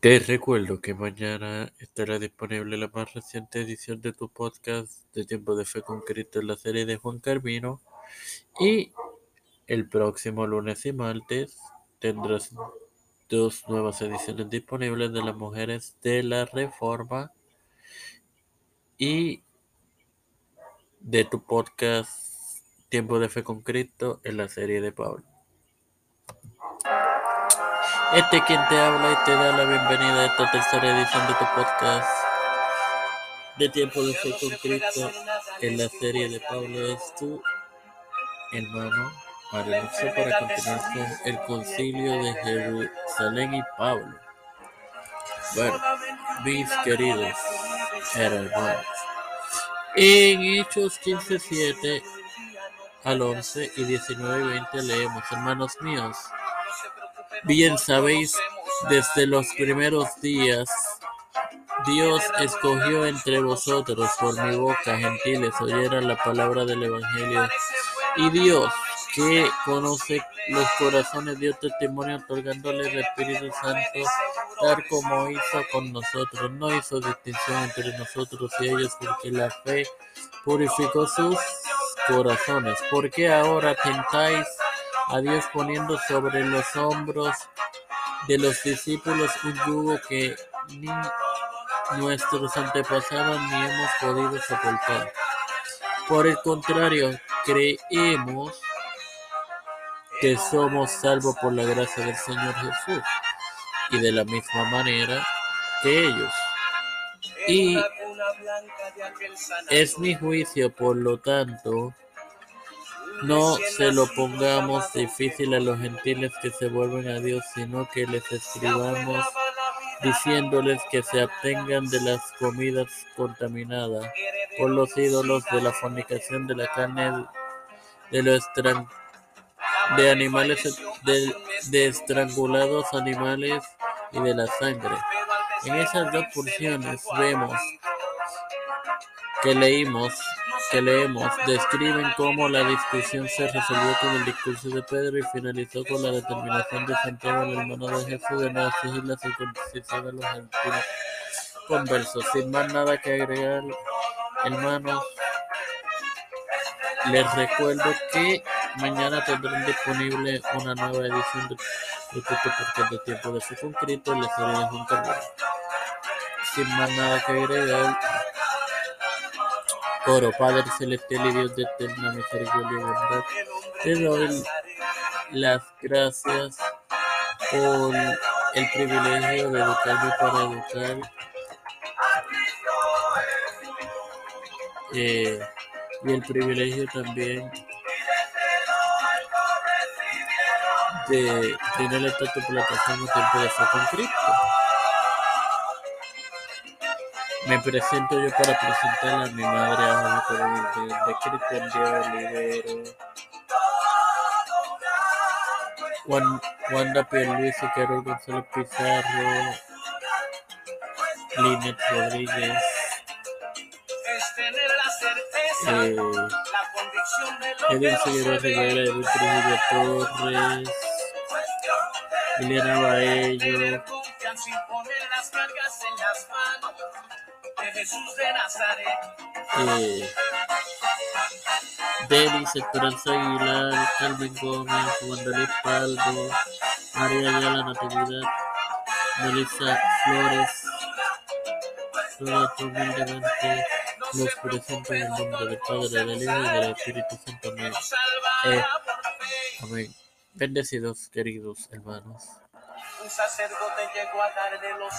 Te recuerdo que mañana estará disponible la más reciente edición de tu podcast de Tiempo de Fe con Cristo en la serie de Juan Carvino. Y el próximo lunes y martes tendrás dos nuevas ediciones disponibles de las mujeres de la Reforma y de tu podcast Tiempo de Fe con Cristo en la serie de Pablo. Este quien te habla y te da la bienvenida a esta tercera edición de tu podcast de Tiempo de Fe con Cristo en la serie de Pablo es tu hermano Mario para continuar con el concilio de Jerusalén y Pablo. Bueno, mis queridos hermanos, en Hechos 15:7 al 11 y 19 y 20 leemos, hermanos míos, Bien sabéis, desde los primeros días, Dios escogió entre vosotros por mi boca gentiles oyeran la palabra del Evangelio. Y Dios, que conoce los corazones, dio testimonio otorgándole el Espíritu Santo, tal como hizo con nosotros. No hizo distinción entre nosotros y ellos, porque la fe purificó sus corazones. porque ahora tentáis a Dios poniendo sobre los hombros de los discípulos un yugo que ni nuestros antepasados ni hemos podido soportar. Por el contrario, creemos que somos salvos por la gracia del Señor Jesús y de la misma manera que ellos. Y es mi juicio, por lo tanto, no se lo pongamos difícil a los gentiles que se vuelven a Dios, sino que les escribamos diciéndoles que se abstengan de las comidas contaminadas por los ídolos, de la fornicación, de la carne, de los de animales, de, de estrangulados animales y de la sangre. En esas dos porciones vemos que leímos que leemos describen cómo la discusión se resolvió con el discurso de Pedro y finalizó con la determinación de Santiago, el hermano de Jesús, de no exigir la circuncisión de los conversos. Sin más nada que agregar, hermanos, les recuerdo que mañana tendrán disponible una nueva edición de, Porque de Tiempo de Fe con Cristo en la serie Sin más nada que agregar, Oro, Padre celestial y Dios de eterna misericordia y bondad, te doy las gracias por el privilegio de educarme para educar. Eh, y el privilegio también de tener esta tu plataforma Tiempo de Fe con Cristo. Me presento yo para presentar a mi madre, a mi de, de Cristian Diego Olivero, Juan, Wanda Pierluisi, Carol González Pizarro, Linet Rodríguez, eh, Edwin Figueroa Rivera, Edwin Trujillo Torres, Liliana Baello, Jesús de Nazaret. Eh, Denis Esperanza Aguilar, Calvin Gómez, Juan David Paldo, María Ayala Natividad, Melissa Flores, todos humildemente los presento en el nombre del Padre, del Hijo y del Espíritu Santo. Amén. Eh, amén. Bendecidos, queridos hermanos. Un sacerdote llegó a darle los